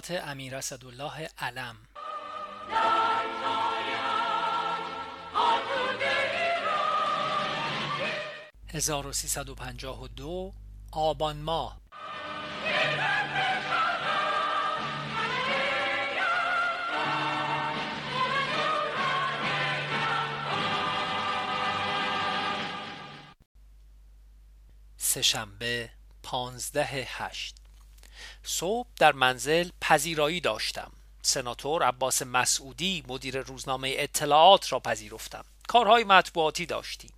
خاطرات امیر اسدالله علم. 1352 آبان ماه. سهشنبه پانزده هشت. صبح در منزل پذیرایی داشتم. سناتور عباس مسعودی مدیر روزنامه اطلاعات را پذیرفتم. کارهای مطبوعاتی داشتیم.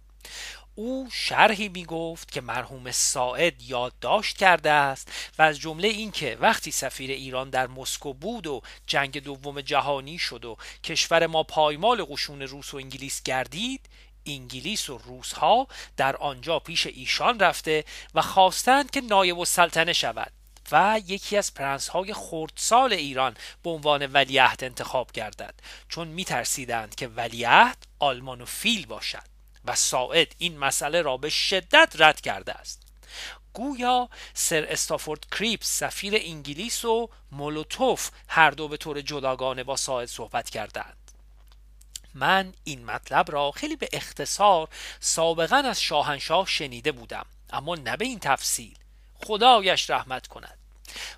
او شرحی می گفت که مرحوم ساعد یادداشت کرده است و از جمله اینکه وقتی سفیر ایران در مسکو بود و جنگ دوم جهانی شد و کشور ما پایمال قشون روس و انگلیس گردید انگلیس و روس ها در آنجا پیش ایشان رفته و خواستند که نایب السلطنه شود. و یکی از پرنس های خردسال ایران به عنوان ولیعهد انتخاب گردد. چون میترسیدند که ولیعهد آلمانوفیل باشد و ساعد این مسئله را به شدت رد کرده است. گویا سر استافورد کریپس سفیر انگلیس و مولوتوف هر دو به طور جداگانه با ساعد صحبت کردند. من این مطلب را خیلی به اختصار سابقا از شاهنشاه شنیده بودم اما نه به این تفصیل. خدایش رحمت کند.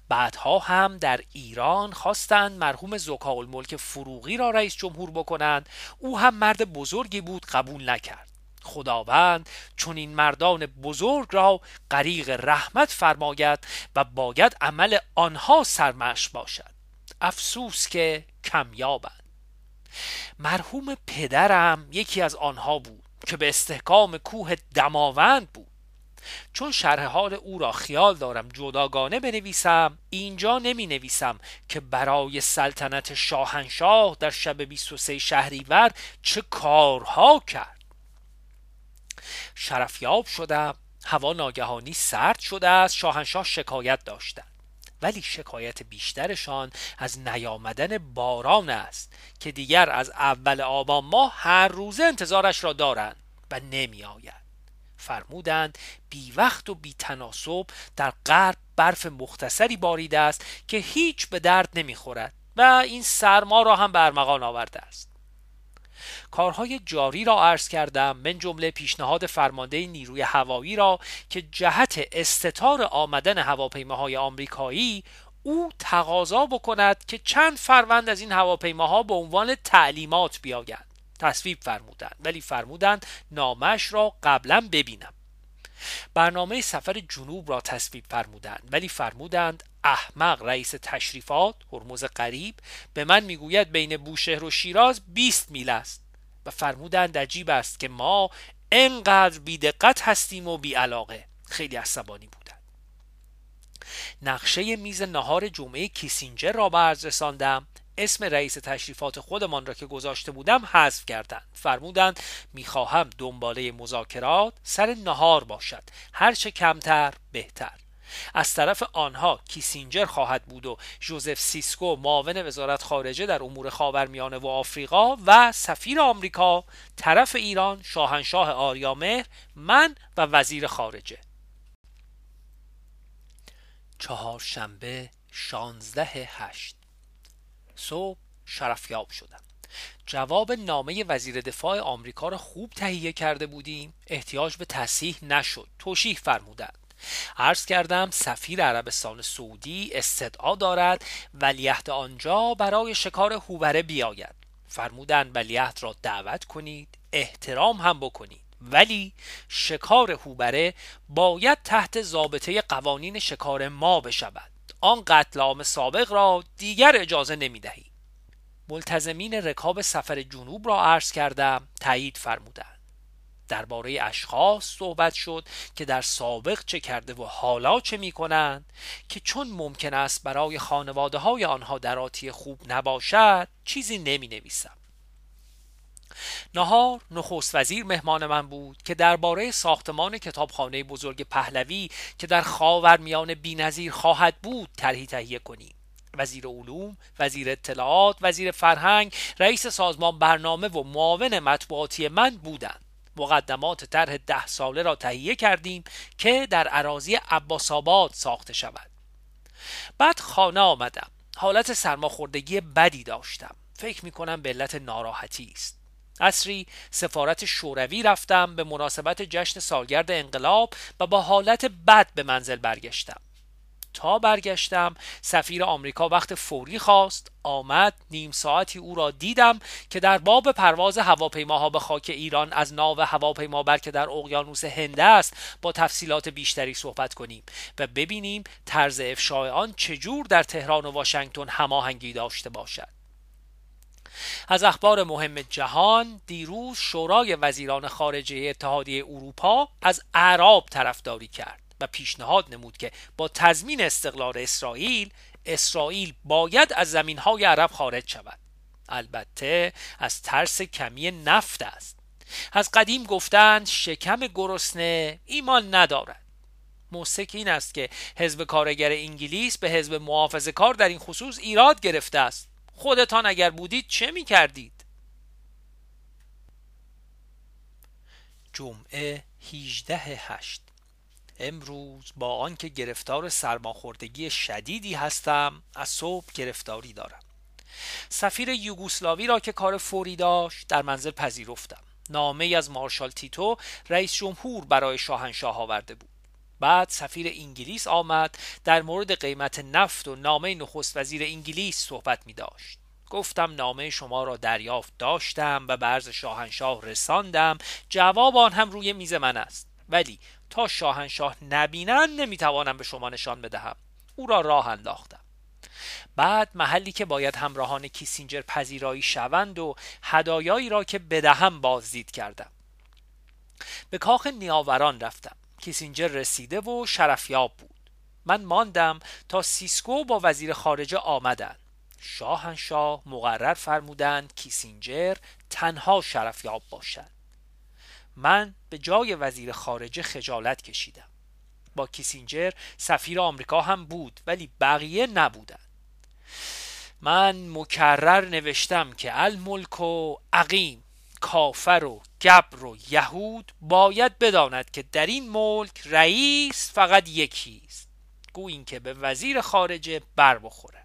بعدها هم در ایران خواستند مرحوم زکا الملک فروغی را رئیس جمهور بکنند. او هم مرد بزرگی بود قبول نکرد. خداوند چون این مردان بزرگ را غریق رحمت فرماید و باید عمل آنها سرمش باشد. افسوس که کمیابند. مرحوم پدرم یکی از آنها بود که به استحکام کوه دماوند بود. چون شرح حال او را خیال دارم جداگانه بنویسم اینجا نمی نویسم که برای سلطنت شاهنشاه در شب 23 شهریور چه کارها کرد. شرفیاب شدم هوا ناگهانی سرد شده است شاهنشاه شکایت داشتند ولی شکایت بیشترشان از نیامدن باران است که دیگر از اول آبان ماه هر روزه انتظارش را دارند و نمی آید فرمودند بی وقت و بی تناسب در غرب برف مختصری باریده است که هیچ به درد نمی‌خورد و این سرما را هم برمغان آورده است. کارهای جاری را عرض کردم من جمله پیشنهاد فرمانده نیروی هوایی را که جهت استتار آمدن هواپیماهای آمریکایی او تقاضا بکند که چند فروند از این هواپیماها به عنوان تعلیمات بیایند تصویب فرمودند. ولی فرمودند نامش را قبلا ببینم. برنامه سفر جنوب را تصویب فرمودند. ولی فرمودند احمق رئیس تشریفات هرمز قریب به من می‌گوید بین بوشهر و شیراز 20 میل است. و فرمودند عجیب است که ما انقدر بیدقت هستیم و بیعلاقه. خیلی عصبانی بودند. نقشه میز نهار جمعه کیسینجر را به رساندم اسم رئیس تشریفات خودمان را که گذاشته بودم حذف کردند. فرمودند می‌خواهم دنباله مذاکرات سر نهار باشد. هرچه کمتر بهتر. از طرف آنها کیسینجر خواهد بود و جوزف سیسکو معاون وزارت خارجه در امور خاورمیانه و آفریقا و سفیر آمریکا طرف ایران شاهنشاه آریامهر من و وزیر خارجه. چهارشنبه شانزده هشت. صبح شرفیاب شدم جواب نامه وزیر دفاع آمریکا را خوب تهیه کرده بودیم. احتیاج به تصحیح نشد. توشیح فرمودند. عرض کردم سفیر عربستان سعودی استدعا دارد ولیعهد آنجا برای شکار هوبره بیاید. فرمودند ولیعهد را دعوت کنید احترام هم بکنید. ولی شکار هوبره باید تحت ضابطه قوانین شکار ما بشود. آن قتل عام سابق را دیگر اجازه نمی دهید ملتزمین رکاب سفر جنوب را عرض کردم تایید فرمودند. درباره اشخاص صحبت شد که در سابق چه کرده و حالا چه می کنند که چون ممکن است برای خانواده های آنها دراتی خوب نباشد چیزی نمی نویسم نهار نخست وزیر مهمان من بود که درباره ساختمان کتابخانه بزرگ پهلوی که در خاور میان بینظیر خواهد بود طرحی تهیه کنیم. وزیر علوم، وزیر اطلاعات، وزیر فرهنگ، رئیس سازمان برنامه و معاون مطبوعاتی من بودند. مقدمات طرح ده ساله را تهیه کردیم که در عراضی عباس ساخته شود. بعد خانه آمدم. حالت سرماخوردگی بدی داشتم. فکر می کنم به علت ناراحتی است. اصری سفارت شوروی رفتم به مناسبت جشن سالگرد انقلاب و با حالت بد به منزل برگشتم. تا برگشتم سفیر آمریکا وقت فوری خواست آمد نیم ساعتی او را دیدم که در باب پرواز هواپیماها به خاک ایران از ناو هواپیما بلکه در اقیانوس هند است با تفصیلات بیشتری صحبت کنیم و ببینیم طرز افشای آن چجور در تهران و واشنگتن هماهنگی داشته باشد. از اخبار مهم جهان دیروز شورای وزیران خارجه اتحادیه اروپا از اعراب طرفداری کرد و پیشنهاد نمود که با تضمین استقلال اسرائیل اسرائیل باید از زمین های عرب خارج شود. البته از ترس کمی نفت است. از قدیم گفتند شکم گرسنه ایمان ندارد. موسک این است که حزب کارگر انگلیس به حزب محافظه کار در این خصوص ایراد گرفته است. خودتان اگر بودید چه می کردید؟ جمعه 18 هشت. امروز با آنکه گرفتار سرماخوردگی شدیدی هستم از صبح گرفتاری دارم. سفیر یوگوسلاوی را که کار فوری داشت در منزل پذیرفتم. نامه از مارشال تیتو رئیس جمهور برای شاهنشاه آورده بود. بعد سفیر انگلیس آمد در مورد قیمت نفت و نامه نخست وزیر انگلیس صحبت می داشت. گفتم نامه شما را دریافت داشتم و به عرض شاهنشاه رساندم. جواب آن هم روی میز من است. ولی تا شاهنشاه نبینند نمی‌توانم به شما نشان بدهم. او را راه انداختم. بعد محلی که باید همراهان کیسینجر پذیرایی شوند و هدایایی را که بدهم بازدید کردم. به کاخ نیاوران رفتم. کیسینجر رسیده و شرفیاب بود. من ماندم تا سیسکو با وزیر خارجه آمدند. شاهنشاه مقرر فرمودند کیسینجر تنها شرفیاب باشد. من به جای وزیر خارجه خجالت کشیدم. با کیسینجر سفیر آمریکا هم بود ولی بقیه نبودند. من مکرر نوشتم که الملک عقیم کافر و گبر و یهود باید بداند که در این ملک رئیس فقط یکی است گو این که به وزیر خارجه بر بخوره.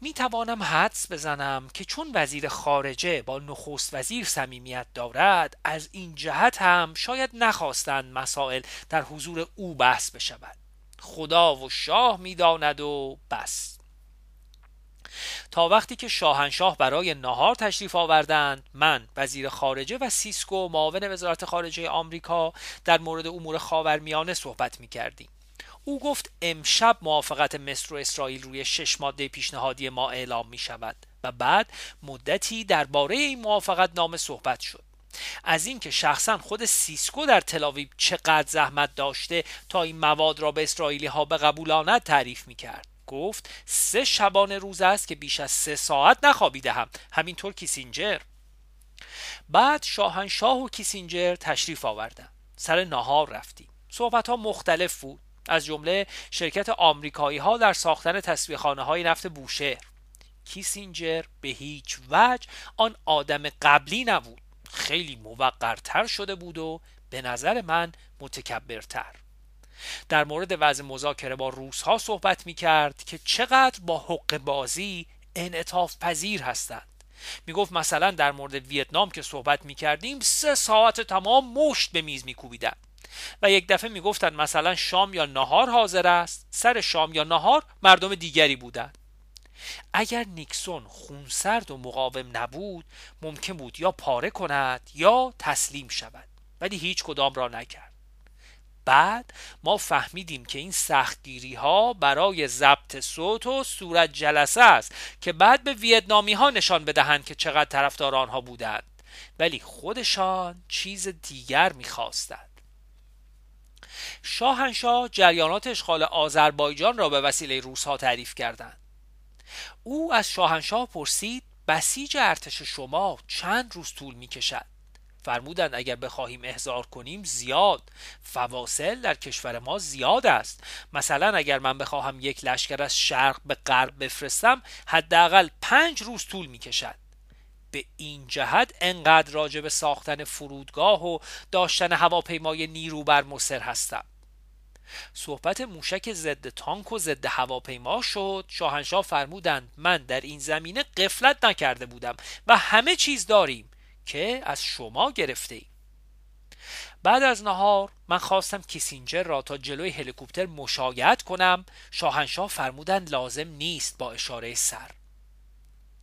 می توانم حدس بزنم که چون وزیر خارجه با نخست وزیر صمیمیت دارد از این جهت هم شاید نخواستند مسائل در حضور او بحث بشود. خدا و شاه می‌داند و بس. تا وقتی که شاهنشاه برای نهار تشریف آوردند من وزیر خارجه و سیسکو معاون وزارت خارجه آمریکا در مورد امور خاورمیانه صحبت می کردیم او گفت امشب موافقت مصر و اسرائیل روی شش ماده پیشنهادی ما اعلام می شود و بعد مدتی درباره این موافقت نامه صحبت شد. از اینکه شخصا خود سیسکو در تل‌آویو چقدر زحمت داشته تا این مواد را به اسرائیلی ها بقبولاند تعریف می کرد گفت سه شبانه روز است که بیش از سه ساعت نخوابیده‌ام. همینطور کیسینجر. بعد شاهنشاه و کیسینجر تشریف آوردن. سر نهار رفتیم. صحبت ها مختلف بود. از جمله شرکت آمریکایی ها در ساختن تصویرخانه های نفت بوشهر. کیسینجر به هیچ وجه آن آدم قبلی نبود. خیلی موقرتر شده بود و به نظر من متکبرتر. در مورد وضع مذاکره با روس ها صحبت می کرد که چقدر با حق بازی انعطاف پذیر هستند. می گفت مثلا در مورد ویتنام که صحبت می کردیم سه ساعت تمام مشت به میز می کوبیدند و یک دفعه می‌گفتند مثلا شام یا نهار حاضر است. سر شام یا نهار مردم دیگری بودند. اگر نیکسون خونسرد و مقاوم نبود ممکن بود یا پاره کند یا تسلیم شود. ولی هیچ کدام را نکرد. بعد ما فهمیدیم که این سختگیری ها برای ضبط صوت و صورت جلسه است که بعد به ویتنامی ها نشان بدهند که چقدر طرفدار آنها بودند. ولی خودشان چیز دیگر می‌خواستند. شاهنشاه جریانات اشغال آذربایجان را به وسیله روسها تعریف کردند. او از شاهنشاه پرسید بسیج ارتش شما چند روز طول می کشد فرمودند اگر بخواهیم احضار کنیم زیاد فواصل در کشور ما زیاد است. مثلا اگر من بخواهم یک لشکر از شرق به غرب بفرستم حداقل پنج روز طول می کشد به این جهت انقدر راجع ساختن فرودگاه و داشتن هواپیمای نیرو بر مصر هستم. صحبت موشک ضد تانک و ضد هواپیما شد. شاهنشاه فرمودند من در این زمینه قفلت نکرده بودم و همه چیز داریم. که از شما گرفته ایم. بعد از نهار من خواستم کیسینجر را تا جلوی هلیکوپتر مشایعت کنم. شاهنشاه فرمودند لازم نیست با اشاره سر.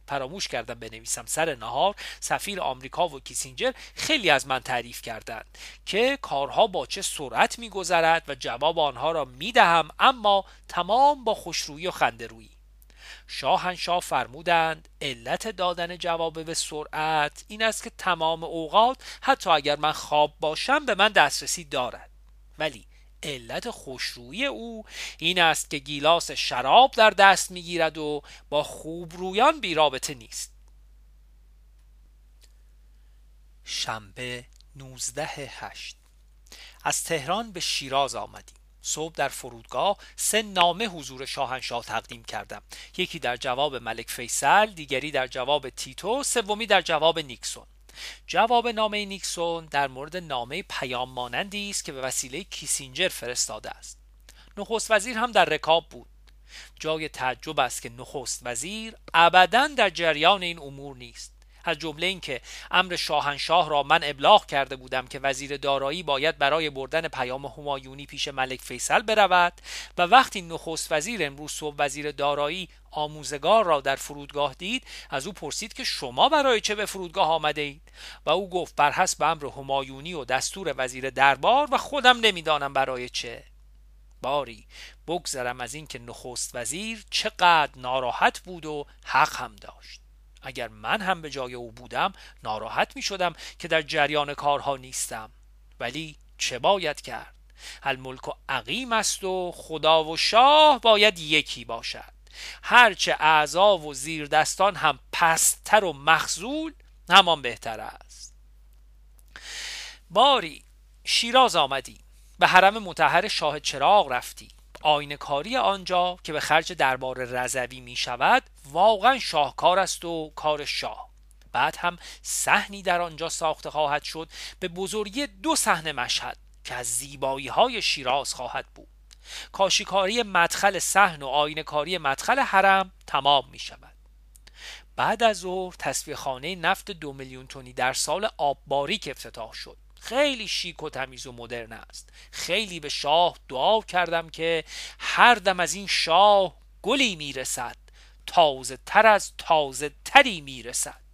فراموش کردم بنویسم سر نهار. سفیر آمریکا و کیسینجر خیلی از من تعریف کردند که کارها با چه سرعت میگذرد و جواب آنها را می‌دهم اما تمام با خوشرویی و خندهرویی. شاهنشاه فرمودند علت دادن جواب به سرعت این است که تمام اوقات حتی اگر من خواب باشم به من دسترسی دارد. ولی علت خوشرویی او این است که گیلاس شراب در دست می‌گیرد و با خوبرویان بیرابطه نیست. شنبه 19 هشت. از تهران به شیراز آمدیم. صبح در فرودگاه سه نامه حضور شاهنشاه تقدیم کردم. یکی در جواب ملک فیصل دیگری در جواب تیتو سومی در جواب نیکسون. جواب نامه نیکسون در مورد نامه پیام مانندی است که به وسیله کیسینجر فرستاده است. نخست وزیر هم در رکاب بود. جای تعجب است که نخست وزیر ابدا در جریان این امور نیست. از جمله اینکه امر شاهنشاه را من ابلاغ کرده بودم که وزیر دارایی باید برای بردن پیام همایونی پیش ملک فیصل برود و وقتی نخست وزیر امروز صبح وزیر دارایی آموزگار را در فرودگاه دید از او پرسید که شما برای چه به فرودگاه آمده اید؟ و او گفت بر حسب امر همایونی و دستور وزیر دربار و خودم نمی‌دانم برای چه. باری بگذرم از اینکه نخست وزیر چقدر ناراحت بود و حق هم داشت. اگر من هم به جای او بودم ناراحت می شدم که در جریان کارها نیستم. ولی چه باید کرد؟ الملک و عقیم است و خدا و شاه باید یکی باشد. هرچه اعضا و زیر دستان هم پستر و مخزول همان بهتر است. باری شیراز آمدی به حرم متحر شاه چراغ رفتی کاری آنجا که به خرج دربار رضوی می شود واقعا شاهکار است و کار شاه. بعد هم صحنی در آنجا ساخته خواهد شد به بزرگی دو صحنه مشهد که از زیبایی های شیراز خواهد بود. کاشیکاری مدخل صحن و کاری مدخل حرم تمام می شود بعد از ظهر تصویه خانه نفت دو میلیون تونی در سال آبباریک افتتاح شد. خیلی شیک و تمیز و مدرن است. خیلی به شاه دعا کردم که هر دم از این شاه گلی می‌رسد. تازه تر از تازه تری می‌رسد.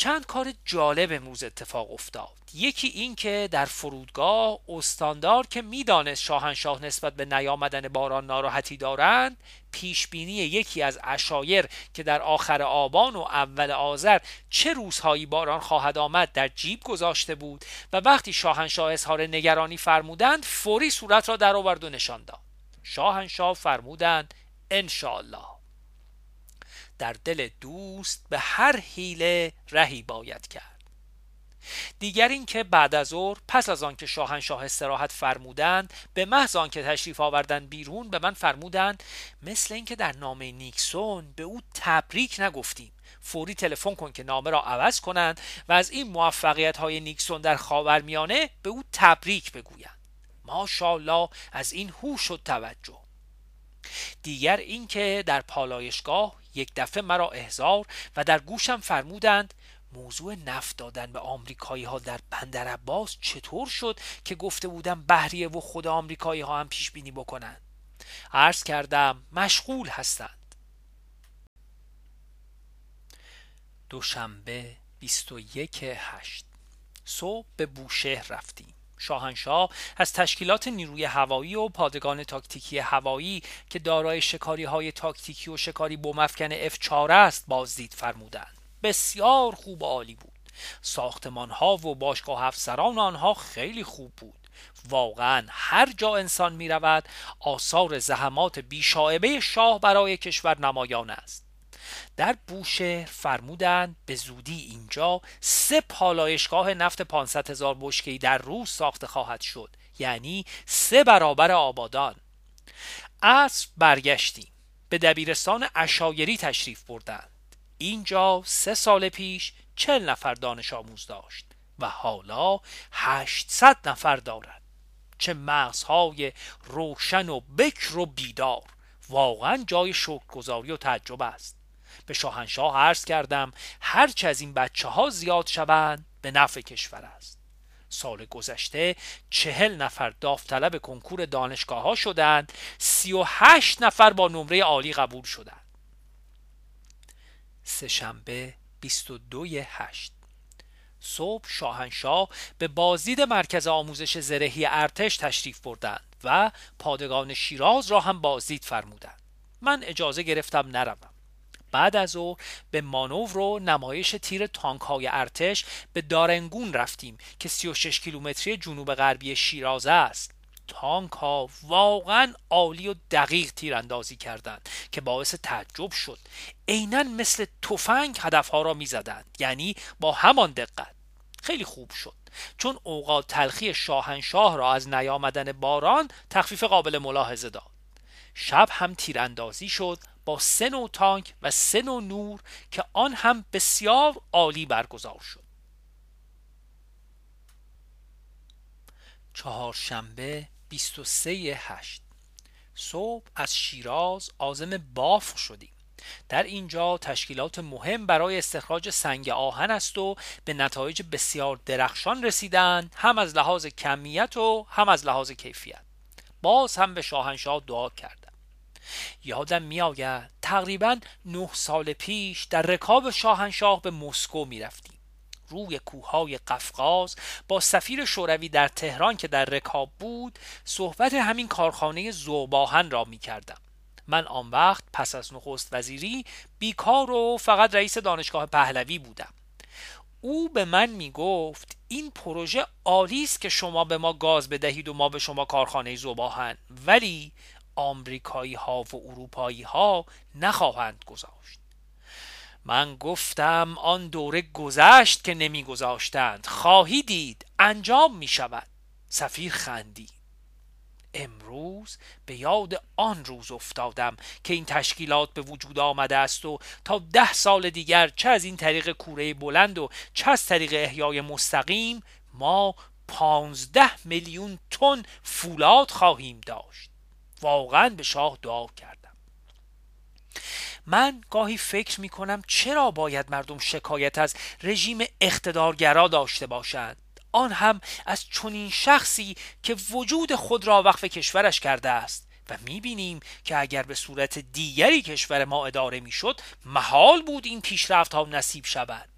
چند کار جالب امروز اتفاق افتاد. یکی این که در فرودگاه استاندار که می‌دانست شاهنشاه نسبت به نیامدن باران ناراحتی دارند پیش بینی یکی از اشایر که در آخر آبان و اول آذر چه روزهایی باران خواهد آمد در جیب گذاشته بود و وقتی شاهنشاه اظهار نگرانی فرمودند فوری صورت را در آورد و نشان داد. شاهنشاه فرمودند انشاءالله. در دل دوست به هر حیله رهی باید کرد. دیگر اینکه بعد از ظهر پس از آنکه شاهنشاه استراحت فرمودند به محض آنکه تشریف آوردن بیرون به من فرمودند مثل اینکه در نامه نیکسون به او تبریک نگفتیم. فوری تلفن کن که نامه را عوض کنند و از این موفقیت های نیکسون در خاورمیانه به او تبریک بگویند. ماشاءالله از این هوش و توجه. دیگر اینکه در پالایشگاه یک دفعه مرا احضار و در گوشم فرمودند موضوع نفت دادن به آمریکایی ها در بندر عباس چطور شد که گفته بودم بحریه و خود آمریکایی ها هم پیش بینی بکنند؟ عرض کردم مشغول هستند. دوشنبه 21 هشت صبح به بوشهر رفتیم. شاهنشاه از تشکیلات نیروی هوایی و پادگان تاکتیکی هوایی که دارای شکاری های تاکتیکی و شکاری بومفکن F4 است بازدید فرمودند. بسیار خوب و عالی بود. ساختمان ها و باشگاه افسران آنها خیلی خوب بود. واقعا هر جا انسان می رود آثار زحمات بیشاعبه شاه برای کشور نمایان است. در بوشهر فرمودند به زودی اینجا سه پالایشگاه نفت 500 هزار بشکه‌ای در روز ساخته خواهد شد یعنی سه برابر آبادان. عصر برگشتیم به دبیرستان اشایری تشریف بردند. اینجا سه سال پیش چل نفر دانش آموز داشت و حالا 800 نفر دارد چه مغزهای روشن و بکر و بیدار واقعا جای شکرگزاری و تعجب است. به شاهنشاه عرض کردم هرچه از این بچه ها زیاد شوند به نفع کشور است. سال گذشته چهل نفر داوطلب کنکور دانشگاه ها شدند سی و هشت نفر با نمره عالی قبول شدند. سهشنبه 22 هشت. صبح شاهنشاه به بازدید مرکز آموزش زرهی ارتش تشریف بردند و پادگان شیراز را هم بازدید فرمودند. من اجازه گرفتم نروم. بعد از او به مانور و نمایش تیر تانک های ارتش به دارنگون رفتیم که 36 کیلومتری جنوب غربی شیراز است. تانک ها واقعا عالی و دقیق تیراندازی کردند که باعث تعجب شد. عینا مثل تفنگ هدف ها را می‌زدند یعنی با همان دقت. خیلی خوب شد. چون اوقات تلخی شاهنشاه را از نیامدن باران تخفیف قابل ملاحظه داد. شب هم تیراندازی شد با سه نوع تانک و سه نوع نور که آن هم بسیار عالی برگزار شد. چهارشنبه 23 هشت صبح از شیراز آزم باف شدیم. در اینجا تشکیلات مهم برای استخراج سنگ آهن است و به نتایج بسیار درخشان رسیدند هم از لحاظ کمیت و هم از لحاظ کیفیت. باز هم به شاهنشاه دعا کردم یادم میآید تقریبا نه سال پیش در رکاب شاهنشاه به مسکو می‌رفتیم روی کوههای قفقاز با سفیر شوروی در تهران که در رکاب بود صحبت همین کارخانه زوباهن را می کردم. من آن وقت پس از نخست وزیری بیکار و فقط رئیس دانشگاه پهلوی بودم او به من می گفت این پروژه عالی است که شما به ما گاز بدهید و ما به شما کارخانه زوباهن ولی آمریکایی ها و اروپایی ها نخواهند گذاشت. من گفتم آن دوره گذشت که نمیگذاشتند. خواهی دید انجام می شود سفیر خندی امروز به یاد آن روز افتادم که این تشکیلات به وجود آمده است و تا ده سال دیگر چه از این طریق کوره بلند و چه از طریق احیای مستقیم ما پانزده میلیون تن فولاد خواهیم داشت. واقعا به شاه دعا کرد من گاهی فکر می کنم چرا باید مردم شکایت از رژیم اقتدارگرا داشته باشند. آن هم از چنین شخصی که وجود خود را وقف کشورش کرده است و بینیم که اگر به صورت دیگری کشور ما اداره می‌شد محال بود این پیشرفت ها نصیب شود.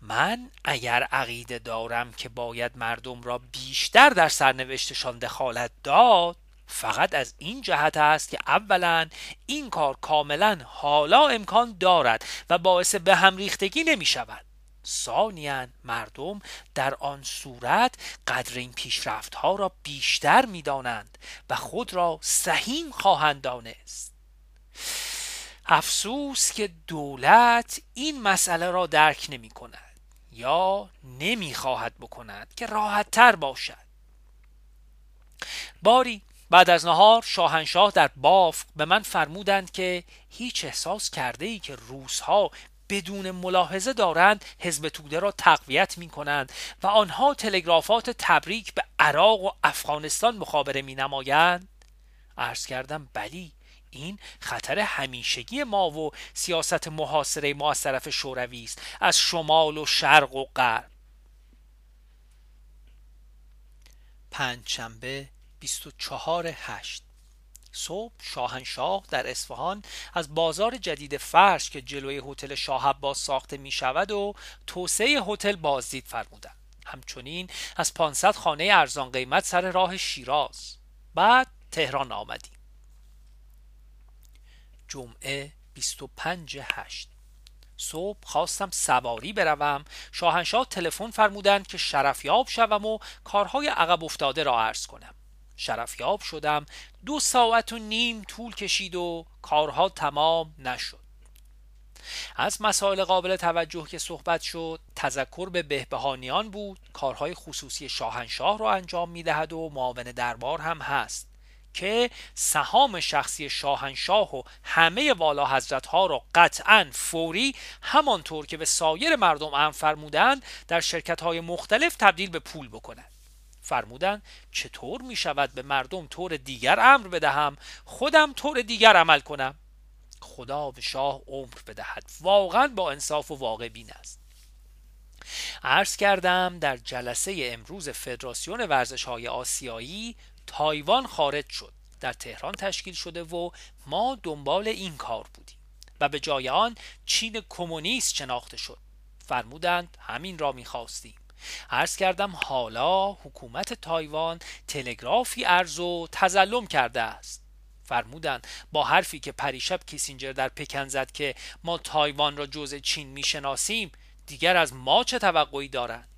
من اگر عقیده دارم که باید مردم را بیشتر در سرنوشتشان دخالت داد فقط از این جهت است که اولا این کار کاملا حالا امکان دارد و باعث به هم ریختگی نمی شود. ثانیا مردم در آن صورت قدر این پیشرفت ها را بیشتر می دانند و خود را سهیم خواهند دانست. افسوس که دولت این مسئله را درک نمی کند یا نمی خواهد بکند که راحت تر باشد. باری بعد از نهار شاهنشاه در باف به من فرمودند که هیچ احساس کرده ای که روزها بدون ملاحظه دارند حزب توده را تقویت می کنند و آنها تلگرافات تبریک به عراق و افغانستان مخابره می نمایند عرض کردم بلی این خطر همیشگی ما و سیاست محاصره ما از طرف شوروی است از شمال و شرق و غرب. پنجشنبه 24 هشت. صبح شاهنشاه در اصفهان از بازار جدید فرش که جلوی هتل شاه عباس ساخته می شود و توسعه هتل بازدید فرمودند. همچنین از 500 خانه ارزان قیمت سر راه شیراز. بعد تهران آمدیم. جمعه 25 هشت. صبح خواستم سواری بروم. شاهنشاه تلفن فرمودند که شرفیاب شوم و کارهای عقب افتاده را عرض کنم. شرفیاب شدم. دو ساعت و نیم طول کشید و کارها تمام نشد. از مسائل قابل توجه که صحبت شد تذکر به بهبهانیان بود. کارهای خصوصی شاهنشاه را انجام می‌دهد و معاون دربار هم هست که سهام شخصی شاهنشاه و همه والا حضرت ها را قطعا فوری همانطور که به سایر مردم هم فرمودند در شرکت های مختلف تبدیل به پول بکند. فرمودند چطور می شود به مردم طور دیگر امر بدهم؟ خودم طور دیگر عمل کنم. خدا به شاه عمر بدهد. واقعا با انصاف و واقع بین است. عرض کردم در جلسه امروز فدراسیون ورزش های آسیایی تایوان خارج شد. در تهران تشکیل شده و ما دنبال این کار بودیم و به جای آن چین کمونیست شناخته شد. فرمودند همین را می‌خواستیم. عرض کردم حالا حکومت تایوان تلگرافی عرض و تظلم کرده است. فرمودند با حرفی که پریشب کیسینجر در پکن زد که ما تایوان را جزء چین می‌شناسیم دیگر از ما چه توقعی دارند؟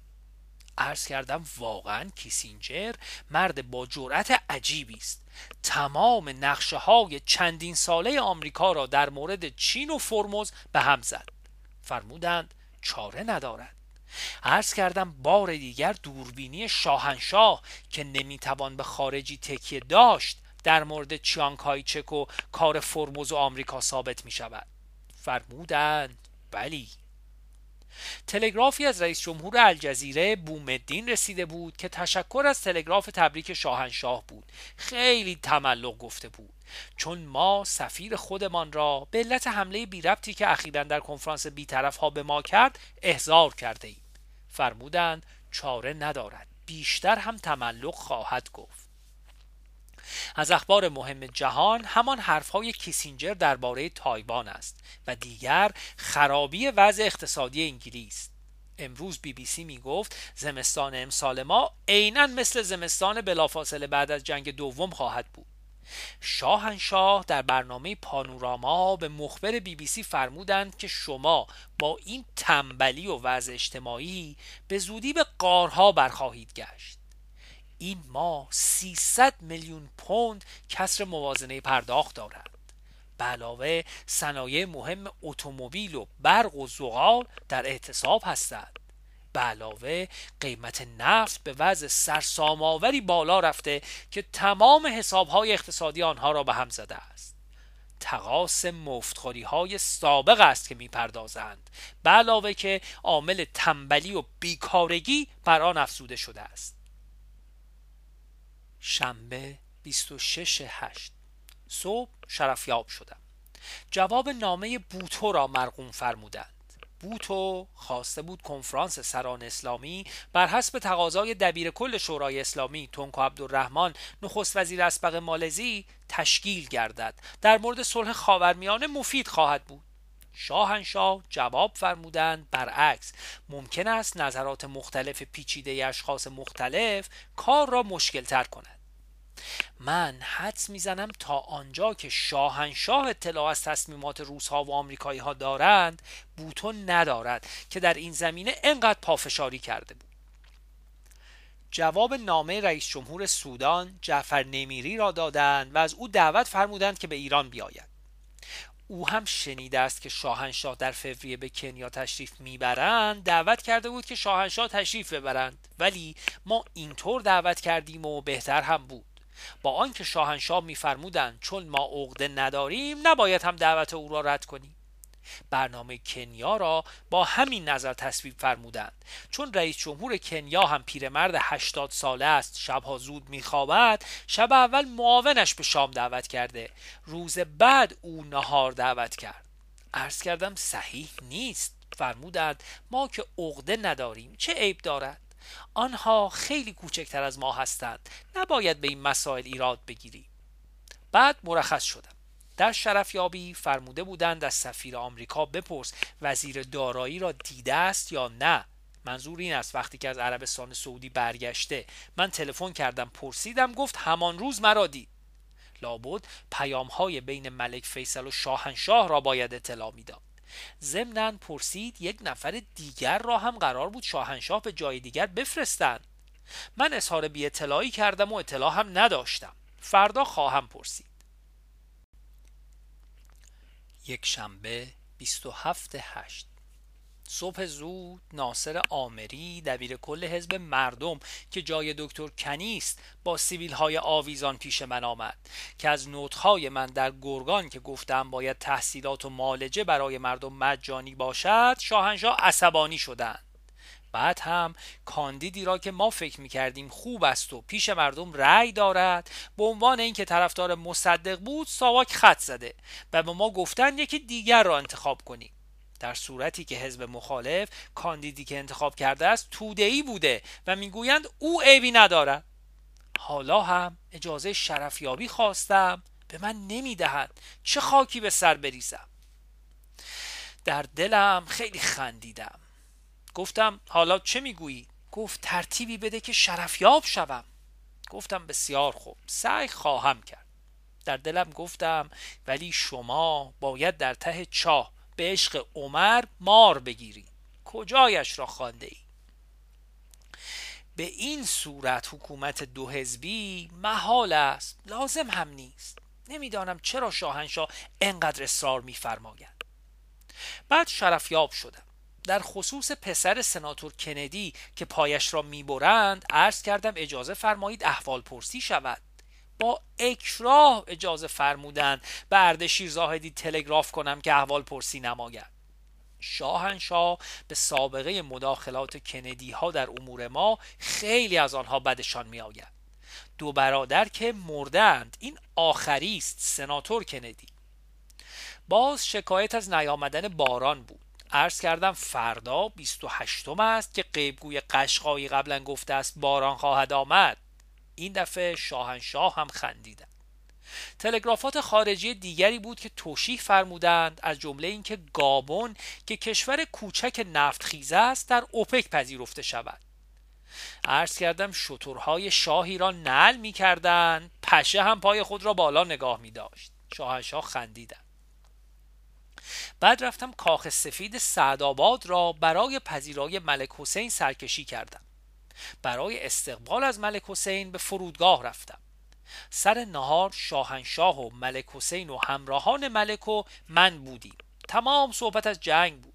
عرض کردم واقعا کیسینجر مرد با جرأت عجیبی است. تمام نقشه های چندین ساله آمریکا را در مورد چین و فرموز به هم زد. فرمودند چاره ندارد. عرض کردم بار دیگر دوربینی شاهنشاه که نمی‌توان به خارجی تکیه داشت در مورد چیانکایچک و کار فرموز و آمریکا ثابت می شود فرمودند بلی تلگرافی از رئیس جمهور الجزیره بومدین رسیده بود که تشکر از تلگراف تبریک شاهنشاه بود. خیلی تملق گفته بود. چون ما سفیر خودمان را به علت حمله بی ربطی که اخیرا در کنفرانس بیطرف ها به ما کرد احضار کرده ایم. فرمودند چاره ندارد. بیشتر هم تملق خواهد گفت. از اخبار مهم جهان همان حرفهای کیسینجر درباره تایوان است و دیگر خرابی وضع اقتصادی انگلیس. امروز بی بی سی می گفت زمستان امسال ما عینا مثل زمستان بلافاصله بعد از جنگ دوم خواهد بود. شاهنشاه در برنامه پانوراما به مخبر بی بی سی فرمودند که شما با این تنبلی و وضع اجتماعی به زودی به قارها برخواهید گشت. این ماه 300 میلیون پوند کسر موازنه پرداخت دارد به علاوه صنایع مهم اتومبیل و برق و زغال در اعتصاب هستند. به علاوه قیمت نفت به وضع سرساماوری بالا رفته که تمام حسابهای اقتصادی آنها را به هم زده است. تقاس مفتخوری های سابق است که می‌پردازند. به علاوه که عامل تنبلی و بیکارگی بر آن افزوده شده است. شنبه 26 هشت. صبح شرفیاب شدم. جواب نامه بوتو را مرقوم فرمودند. بوتو خواسته بود کنفرانس سران اسلامی بر حسب تقاضای دبیر کل شورای اسلامی تونکو عبدالرحمن نخست وزیر اسبق مالزی تشکیل گردد. در مورد صلح خاورمیانه مفید خواهد بود. شاهنشاه جواب فرمودند برعکس. ممکن است نظرات مختلف پیچیده اشخاص مختلف کار را مشکل تر کند. من حدس می‌زنم تا آنجا که شاهنشاه اطلاع از تصمیمات روسها و آمریکایی ها دارند بوتو ندارد که در این زمینه انقدر پافشاری کرده بود. جواب نامه رئیس جمهور سودان جعفر نمیری را دادند و از او دعوت فرمودند که به ایران بیاید. او هم شنیده است که شاهنشاه در فوریه به کنیا تشریف می‌برند دعوت کرده بود که شاهنشاه تشریف ببرند. ولی ما اینطور دعوت کردیم و بهتر هم بود. با آنکه شاهنشاه میفرمودند چون ما عقده نداریم نباید هم دعوت او را رد کنیم. برنامه کنیا را با همین نظر تصویب فرمودند. چون رئیس جمهور کنیا هم پیرمرد 80 ساله است شبها زود میخوابد شب اول معاونش به شام دعوت کرده. روز بعد او نهار دعوت کرد. عرض کردم صحیح نیست فرمودند. ما که عقده نداریم چه عیب دارد؟ آنها خیلی کوچکتر از ما هستند. نباید به این مسائل ایراد بگیری بعد مرخص شدم. در شرفیابی فرموده بودند از سفیر آمریکا بپرس وزیر دارایی را دیده است یا نه؟ منظور این است وقتی که از عربستان سعودی برگشته. من تلفن کردم پرسیدم گفت همان روز مرا دید. لابد پیام های بین ملک فیصل و شاهنشاه را باید اطلاع می‌داد. ضمنا پرسید یک نفر دیگر را هم قرار بود شاهنشاه به جای دیگر بفرستند. من اظهار بی اطلاعی کردم و اطلاع هم نداشتم. فردا خواهم پرسید. یک شنبه 27 هشت. صبح زود ناصر آمری دبیر کل حزب مردم که جای دکتر کنیست با سیویل های آویزان پیش من آمد. که از نوتهای من در گرگان که گفتم باید تحصیلات و مالجه برای مردم مجانی باشد شاهنشاه عصبانی شدند. بعد هم کاندیدی را که ما فکر می‌کردیم خوب است و پیش مردم رأی دارد به عنوان اینکه طرفدار مصدق بود ساواک خط زده و به ما گفتند یکی دیگر را انتخاب کنیم. در صورتی که حزب مخالف کاندیدی که انتخاب کرده است توده‌ای بوده و می‌گویند او عیبی ندارد. حالا هم اجازه شرفیابی خواستم به من نمی‌دهد. چه خاکی به سر بریزم؟ در دلم خیلی خندیدم. گفتم حالا چه می‌گویی؟ گفت ترتیبی بده که شرفیاب شوم. گفتم بسیار خوب. سعی خواهم کرد. در دلم گفتم ولی شما باید در ته چاه به عشق عمر مار بگیری. کجایش را خوانده ای به این صورت حکومت دو حزبی محال است. لازم هم نیست. نمی‌دانم چرا شاهنشاه انقدر اصرار میفرماید. بعد شرفیاب شدم. در خصوص پسر سناتور کندی که پایش را می‌برند عرض کردم اجازه فرمایید احوال پرسی شود. با اکراه اجازه فرمودند به اردشیر زاهدی تلگراف کنم که احوال پرسی نماید. شاهنشاه به سابقه مداخلات کندی ها در امور ما خیلی از آنها بدشان می آید دو برادر که مردند این آخری است سناتور کندی. باز شکایت از نیامدن باران بود. عرض کردم فردا 28 است که قیبگوی قشقایی قبلا گفته است باران خواهد آمد. این دفعه شاهنشاه هم خندیدن. تلگرافات خارجی دیگری بود که توشیح فرمودند از جمله اینکه گابون که کشور کوچک نفت خیزه است در اوپک پذیرفته شود. عرض کردم شترهای شاهی را نل می کردن پشه هم پای خود را بالا نگاه می داشت شاهنشاه خندیدن. بعد رفتم کاخ سفید سعدآباد را برای پذیرای ملک حسین سرکشی کردم. برای استقبال از ملک حسین به فرودگاه رفتم. سر نهار شاهنشاه و ملک حسین و همراهان ملک و من بودیم. تمام صحبت از جنگ بود.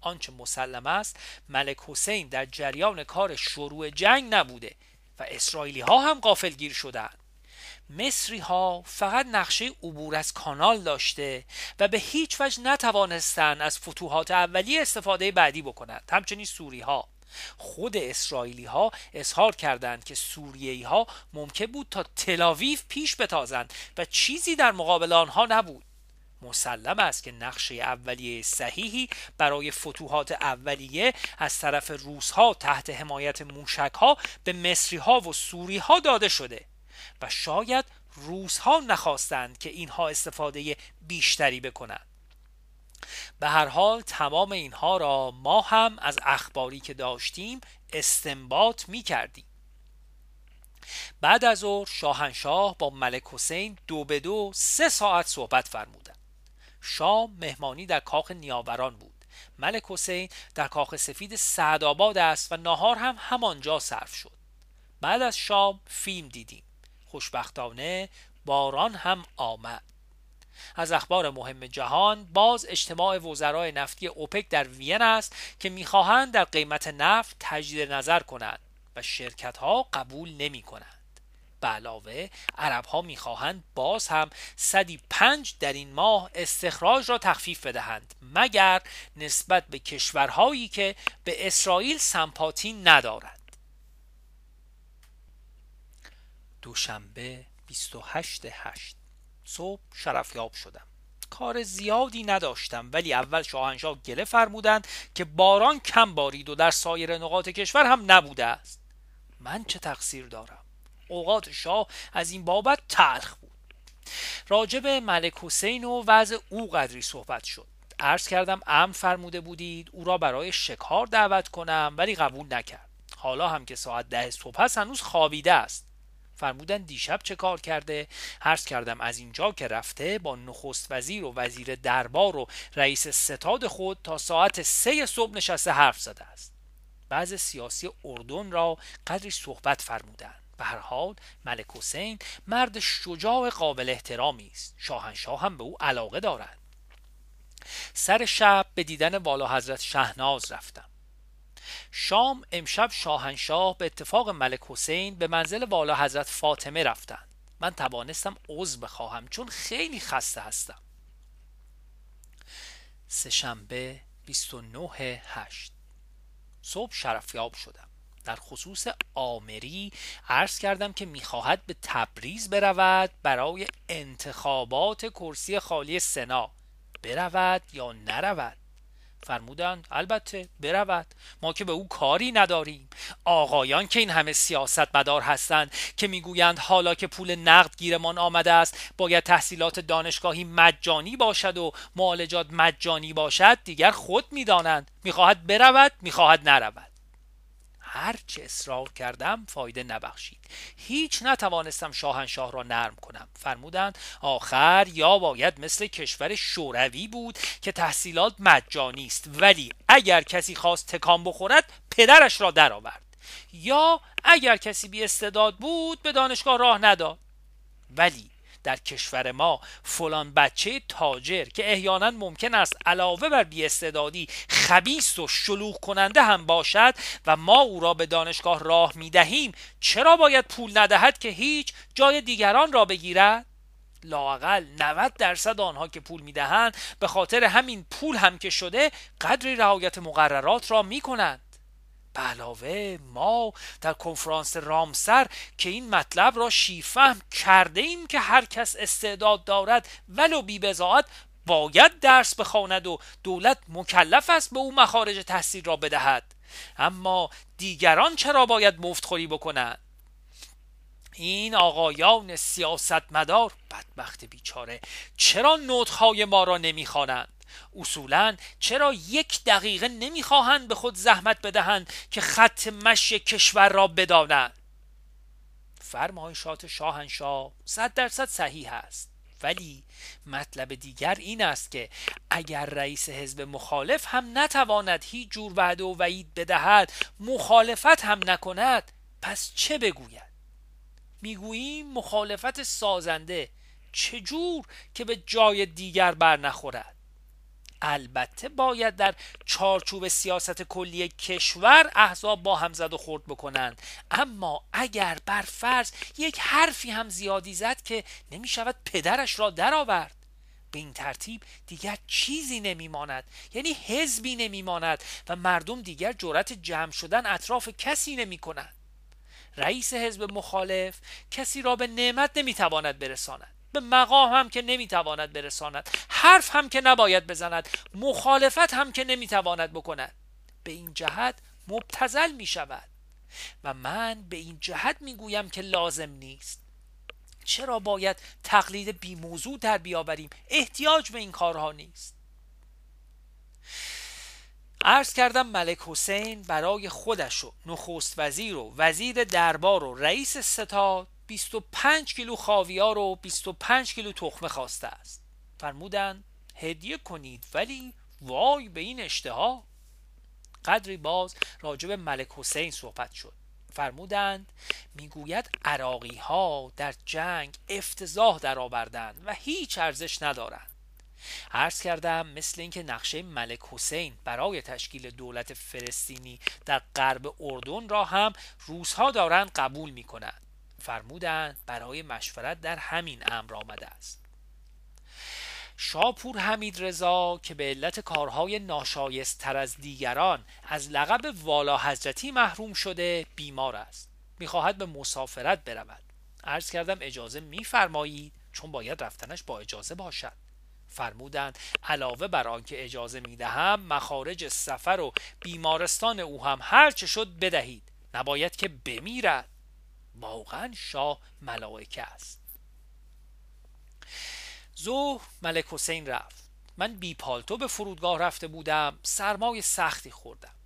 آنچه مسلم است ملک حسین در جریان کار شروع جنگ نبوده و اسرائیلی ها هم قافل گیر شدند مصری ها فقط نقشه عبور از کانال داشته و به هیچ وجه نتوانستند از فتوحات اولیه استفاده بعدی بکنند. همچنین سوری ها خود اسرائیلی ها اظهار کردند که سوریهی ها ممکن بود تا تلاویف پیش بتازند و چیزی در مقابل آنها نبود. مسلم است که نقشه اولیه صحیحی برای فتوحات اولیه از طرف روس ها تحت حمایت موشک ها به مصری ها و سوری ها داده شده. و شاید روس ها نخواستند که اینها استفاده بیشتری بکنند. به هر حال تمام اینها را ما هم از اخباری که داشتیم استنباط می کردیم بعد از ظهر شاهنشاه با ملک حسین دو به دو سه ساعت صحبت فرمودند. شام مهمانی در کاخ نیاوران بود. ملک حسین در کاخ سفید سعدآباد است و ناهار هم همانجا صرف شد. بعد از شام فیلم دیدیم. خوشبختانه باران هم آمد. از اخبار مهم جهان باز اجتماع وزرای نفتی اوپک در وین است که می‌خواهند در قیمت نفت تجدید نظر کنند و شرکت ها قبول نمی کنند به علاوه عرب ها می‌خواهند باز هم صدی پنج در این ماه استخراج را تخفیف بدهند مگر نسبت به کشورهایی که به اسرائیل سمپاتی ندارند دوشنبه 28 هشت صبح شرفیاب شدم. کار زیادی نداشتم ولی اول شاهنشاه گله فرمودند که باران کم بارید و در سایر نقاط کشور هم نبوده است. من چه تقصیر دارم؟ اوقات شاه از این بابت تلخ بود. راجب ملک حسین و وضع او قدری صحبت شد. عرض کردم امر فرموده بودید او را برای شکار دعوت کنم ولی قبول نکرد. حالا هم که ساعت ده صبح هست هنوز خوابیده است. فرمودن دیشب چه کار کرده؟ حرس کردم از اینجا که رفته با نخست وزیر و وزیر دربار و رئیس ستاد خود تا ساعت سه صبح نشسته حرف زده است. بعض سیاسی اردن را قدری صحبت فرمودند. به هر حال ملک حسین مرد شجاع قابل احترامی است. شاهنشاه هم به او علاقه دارد. سر شب به دیدن والا حضرت شهناز رفتم. شام امشب شاهنشاه به اتفاق ملک حسین به منزل والا حضرت فاطمه رفتند. من توانستم عضو بخواهم چون خیلی خسته هستم. سهشنبه 29 هشت. صبح شرفیاب شدم. در خصوص آمری عرض کردم که می‌خواهد به تبریز برود برای انتخابات کرسی خالی سنا. برود یا نرود؟ فرمودند البته برود. ما که به او کاری نداریم. آقایان که این همه سیاست مدار هستند که می‌گویند حالا که پول نقد گیرمان آمده است باید تحصیلات دانشگاهی مجانی باشد و معالجات مجانی باشد دیگر خود می‌دانند. می‌خواهد برود می‌خواهد نرود. هرچه اصرار کردم فایده نبخشید. هیچ نتوانستم شاهنشاه را نرم کنم. فرمودند آخر یا باید مثل کشور شوروی بود که تحصیلات مجانی است ولی اگر کسی خواست تکان بخورد پدرش را درآورد. یا اگر کسی بی استعداد بود به دانشگاه راه نداد. ولی در کشور ما فلان بچه تاجر که احیانا ممکن است علاوه بر بیاستعدادی خبیست و شلوغ کننده هم باشد و ما او را به دانشگاه راه می دهیم چرا باید پول ندهد که هیچ جای دیگران را بگیرد؟ لاقل 90 درصد آنها که پول می‌دهند به خاطر همین پول هم که شده قدری رعایت مقررات را می کنند به علاوه ما در کنفرانس رامسر که این مطلب را شیفهم کرده ایم که هر کس استعداد دارد ولو بی بزاعت باید درس بخواند و دولت مکلف است به او مخارج تحصیل را بدهد. اما دیگران چرا باید مفتخوری بکنند؟ این آقایان سیاستمدار بدبخت بیچاره چرا نوتهای ما را نمی‌خوانند؟ اصولا چرا یک دقیقه نمی‌خواهند به خود زحمت بدهند که خط مشی کشور را بدانند؟ فرمایشات شاهنشاه صد درصد صحیح است. ولی مطلب دیگر این است که اگر رئیس حزب مخالف هم نتواند هیچ جور وعده و وعید بدهد مخالفت هم نکند پس چه بگوید؟ می‌گوییم مخالفت سازنده چجور که به جای دیگر بر نخورد البته باید در چارچوب سیاست کلی کشور احزاب با هم زد و خورد بکنند. اما اگر بر فرض یک حرفی هم زیادی زد که نمی شود پدرش را درآورد به این ترتیب دیگر چیزی نمیماند. یعنی حزبی نمیماند و مردم دیگر جرأت جمع شدن اطراف کسی نمی کنند رئیس حزب مخالف کسی را به نعمت نمی‌تواند برساند. به مقام هم که نمی‌تواند برساند. حرف هم که نباید بزند. مخالفت هم که نمی‌تواند بکند. به این جهت مبتزل می شود و من به این جهت می‌گویم که لازم نیست. چرا باید تقلید بی موضوع در بیاوریم؟ احتیاج به این کارها نیست. عرض کردم ملک حسین برای خودش و نخست وزیر و وزیر دربار و رئیس ستاد 25 کیلو خاویار و 25 کیلو تخمه خواسته است. فرمودند هدیه کنید ولی وای به این اشتها. قدری باز راجب ملک حسین صحبت شد. فرمودند می‌گوید عراقی ها در جنگ افتضاح درآوردند و هیچ ارزش ندارند. عرض کردم مثل اینکه نقشه ملک حسین برای تشکیل دولت فلسطینی در غرب اردن را هم روزها دارند قبول می کنند فرمودند برای مشورت در همین امر آمده است. شاپور حمید رضا که به علت کارهای ناشایست تر از دیگران از لقب والا حضرتی محروم شده بیمار است. می‌خواهد به مسافرت برود. عرض کردم اجازه میفرمایید چون باید رفتنش با اجازه باشد. فرمودند علاوه بر آنکه اجازه می‌دهم مخارج سفر و بیمارستان او هم هرچه شد بدهید. نباید که بمیرد. واقعا شاه ملائکه است. ظهر ملک حسین رفت. من بی پالتو به فرودگاه رفته بودم. سرمای سختی خوردم.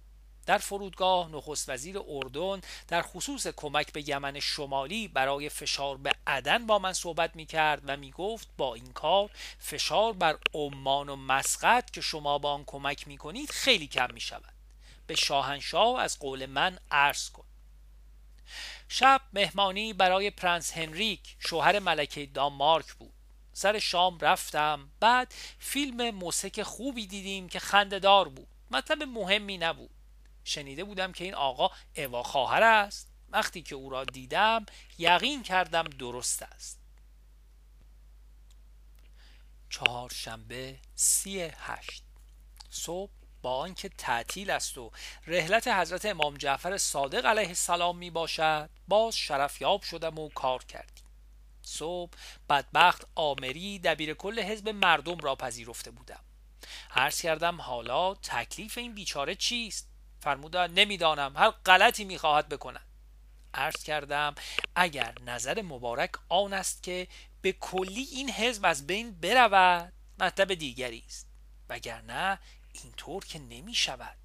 در فرودگاه نخست وزیر اردن در خصوص کمک به یمن شمالی برای فشار به عدن با من صحبت می کرد و می گفت با این کار فشار بر عمان و مسقط که شما با آن کمک می کنید خیلی کم می شود به شاهنشاه از قول من عرض کن. شب مهمانی برای پرنس هنریک شوهر ملکه دانمارک بود. سر شام رفتم بعد فیلم موسیک خوبی دیدیم که خندهدار بود. مطلب مهمی نبود. شنیده بودم که این آقا اوا خواهر است. وقتی که او را دیدم یقین کردم درست است. چهارشنبه سی هشت. صبح با آنکه تعطیل است و رحلت حضرت امام جعفر صادق علیه السلام می باشد باز شرفیاب شدم و کار کردیم. صبح بدبخت آمری دبیر کل حزب مردم را پذیرفته بودم. عرض کردم حالا تکلیف این بیچاره چیست؟ فرمودن نمی‌دانم هر غلطی می‌خواهد بکند. عرض کردم اگر نظر مبارک آن است که به کلی این حزب از بین برود مطلب دیگری است. وگرنه اینطور که نمی شود.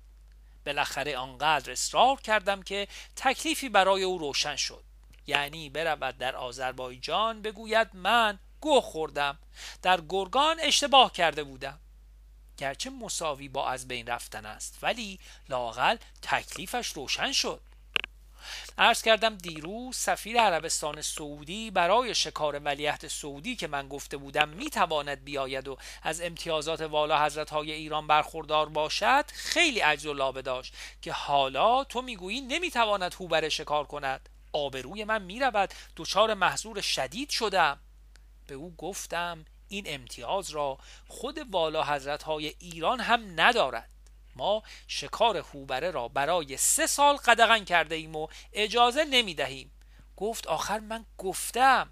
بالاخره آنقدر اصرار کردم که تکلیفی برای او روشن شد. یعنی برود در آذربایجان بگوید من گوه خوردم. در گرگان اشتباه کرده بودم. گرچه مساوی با از بین رفتن است ولی لاقل تکلیفش روشن شد. عرض کردم دیروز سفیر عربستان سعودی برای شکار ولیعهد سعودی که من گفته بودم می‌تواند بیاید و از امتیازات والا حضرت های ایران برخوردار باشد خیلی عجز و لابه داشت که حالا تو می‌گویی نمی‌تواند هوبر شکار کند. آبروی من می‌رود. دچار محضور شدید شدم. به او گفتم این امتیاز را خود والا حضرت های ایران هم ندارد. ما شکار هوبره را برای سه سال قدغن کرده ایم و اجازه نمی دهیم گفت آخر من گفتم.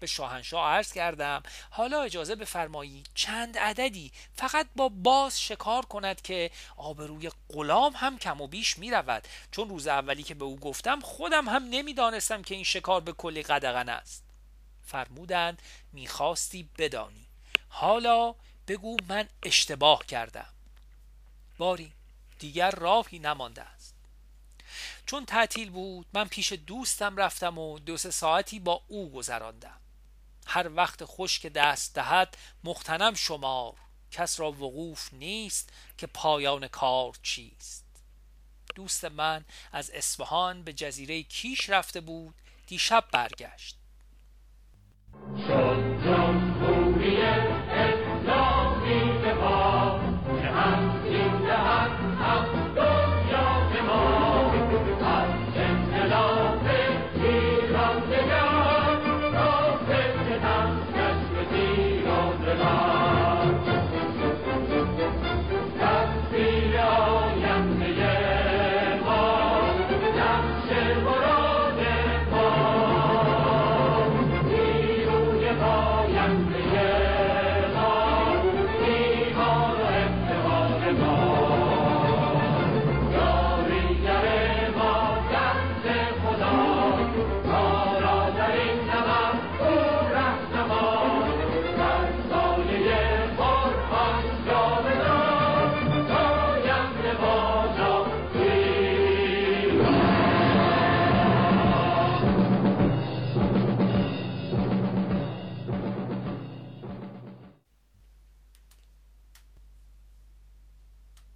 به شاهنشاه عرض کردم حالا اجازه بفرمایید چند عددی فقط با باز شکار کند که آبروی غلام هم کم و بیش می رود چون روز اولی که به او گفتم خودم هم نمی‌دانستم که این شکار به کلی قدغن است. فرمودند می‌خواستی بدانی. حالا بگو من اشتباه کردم. باری دیگر راهی نمانده است. چون تعطیل بود من پیش دوستم رفتم و دو سه ساعتی با او گذراندم. هر وقت خوش که دست دهد مختنم شمار. کس را وقوف نیست که پایان کار چیست. دوست من از اصفهان به جزیره کیش رفته بود دیشب برگشت.